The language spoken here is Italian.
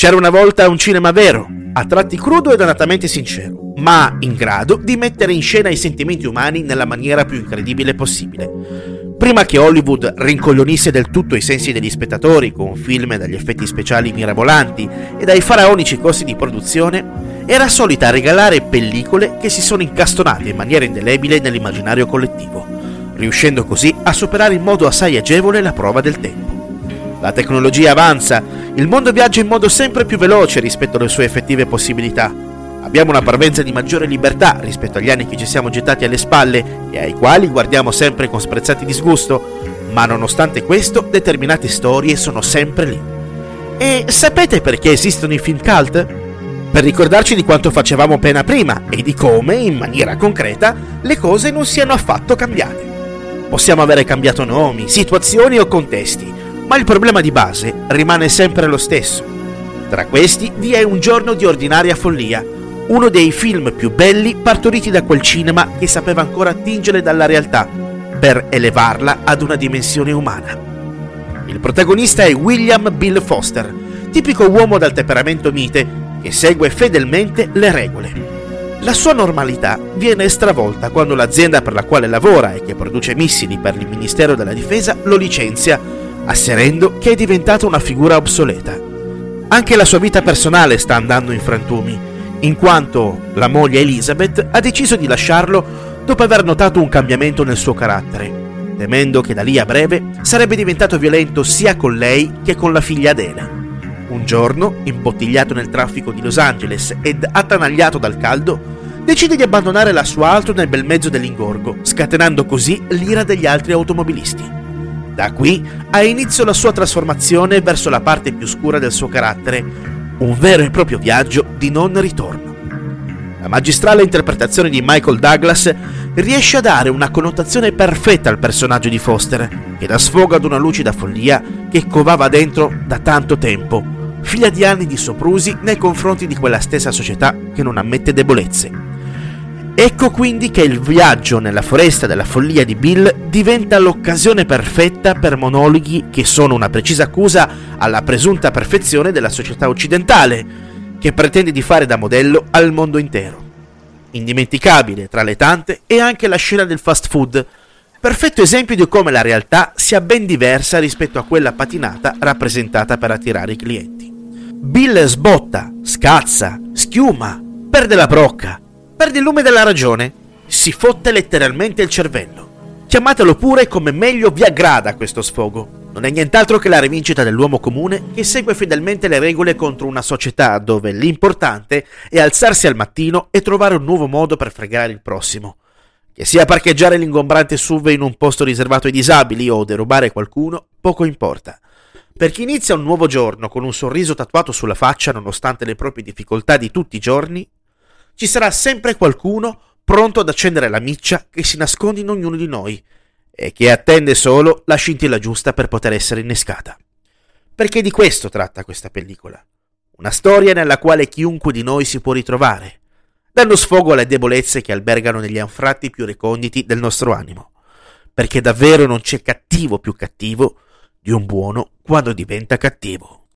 C'era una volta un cinema vero, a tratti crudo e donatamente sincero, ma in grado di mettere in scena i sentimenti umani nella maniera più incredibile possibile. Prima che Hollywood rincoglionisse del tutto i sensi degli spettatori con film dagli effetti speciali mirabolanti e dai faraonici costi di produzione, era solita regalare pellicole che si sono incastonate in maniera indelebile nell'immaginario collettivo, riuscendo così a superare in modo assai agevole la prova del tempo. La tecnologia avanza, il mondo viaggia in modo sempre più veloce rispetto alle sue effettive possibilità. Abbiamo una parvenza di maggiore libertà rispetto agli anni che ci siamo gettati alle spalle e ai quali guardiamo sempre con sprezzati disgusto, ma nonostante questo determinate storie sono sempre lì. E sapete perché esistono i film cult? Per ricordarci di quanto facevamo appena prima e di come, in maniera concreta, le cose non siano affatto cambiate. Possiamo avere cambiato nomi, situazioni o contesti, ma il problema di base rimane sempre lo stesso. Tra questi vi è Un giorno di ordinaria follia, uno dei film più belli partoriti da quel cinema che sapeva ancora attingere dalla realtà per elevarla ad una dimensione umana. Il protagonista è William Bill Foster, tipico uomo dal temperamento mite che segue fedelmente le regole. La sua normalità viene stravolta quando l'azienda per la quale lavora e che produce missili per il Ministero della Difesa lo licenzia asserendo che è diventata una figura obsoleta. Anche la sua vita personale sta andando in frantumi, in quanto la moglie Elizabeth ha deciso di lasciarlo dopo aver notato un cambiamento nel suo carattere, temendo che da lì a breve sarebbe diventato violento sia con lei che con la figlia Adela. Un giorno, imbottigliato nel traffico di Los Angeles ed attanagliato dal caldo, decide di abbandonare la sua auto nel bel mezzo dell'ingorgo, scatenando così l'ira degli altri automobilisti. Da qui ha inizio la sua trasformazione verso la parte più scura del suo carattere, un vero e proprio viaggio di non ritorno. La magistrale interpretazione di Michael Douglas riesce a dare una connotazione perfetta al personaggio di Foster, che dà sfogo ad una lucida follia che covava dentro da tanto tempo, figlia di anni di soprusi nei confronti di quella stessa società che non ammette debolezze. Ecco quindi che il viaggio nella foresta della follia di Bill diventa l'occasione perfetta per monologhi che sono una precisa accusa alla presunta perfezione della società occidentale, che pretende di fare da modello al mondo intero. Indimenticabile tra le tante è anche la scena del fast food, perfetto esempio di come la realtà sia ben diversa rispetto a quella patinata rappresentata per attirare i clienti. Bill sbotta, scazza, schiuma, perde la brocca, perde il lume della ragione, si fotte letteralmente il cervello. Chiamatelo pure come meglio vi aggrada questo sfogo. Non è nient'altro che la rivincita dell'uomo comune che segue fedelmente le regole contro una società dove l'importante è alzarsi al mattino e trovare un nuovo modo per fregare il prossimo. Che sia parcheggiare l'ingombrante SUV in un posto riservato ai disabili o derubare qualcuno, poco importa. Per chi inizia un nuovo giorno con un sorriso tatuato sulla faccia nonostante le proprie difficoltà di tutti i giorni, ci sarà sempre qualcuno pronto ad accendere la miccia che si nasconde in ognuno di noi e che attende solo la scintilla giusta per poter essere innescata. Perché di questo tratta questa pellicola. Una storia nella quale chiunque di noi si può ritrovare, dando sfogo alle debolezze che albergano negli anfratti più reconditi del nostro animo. Perché davvero non c'è cattivo più cattivo di un buono quando diventa cattivo.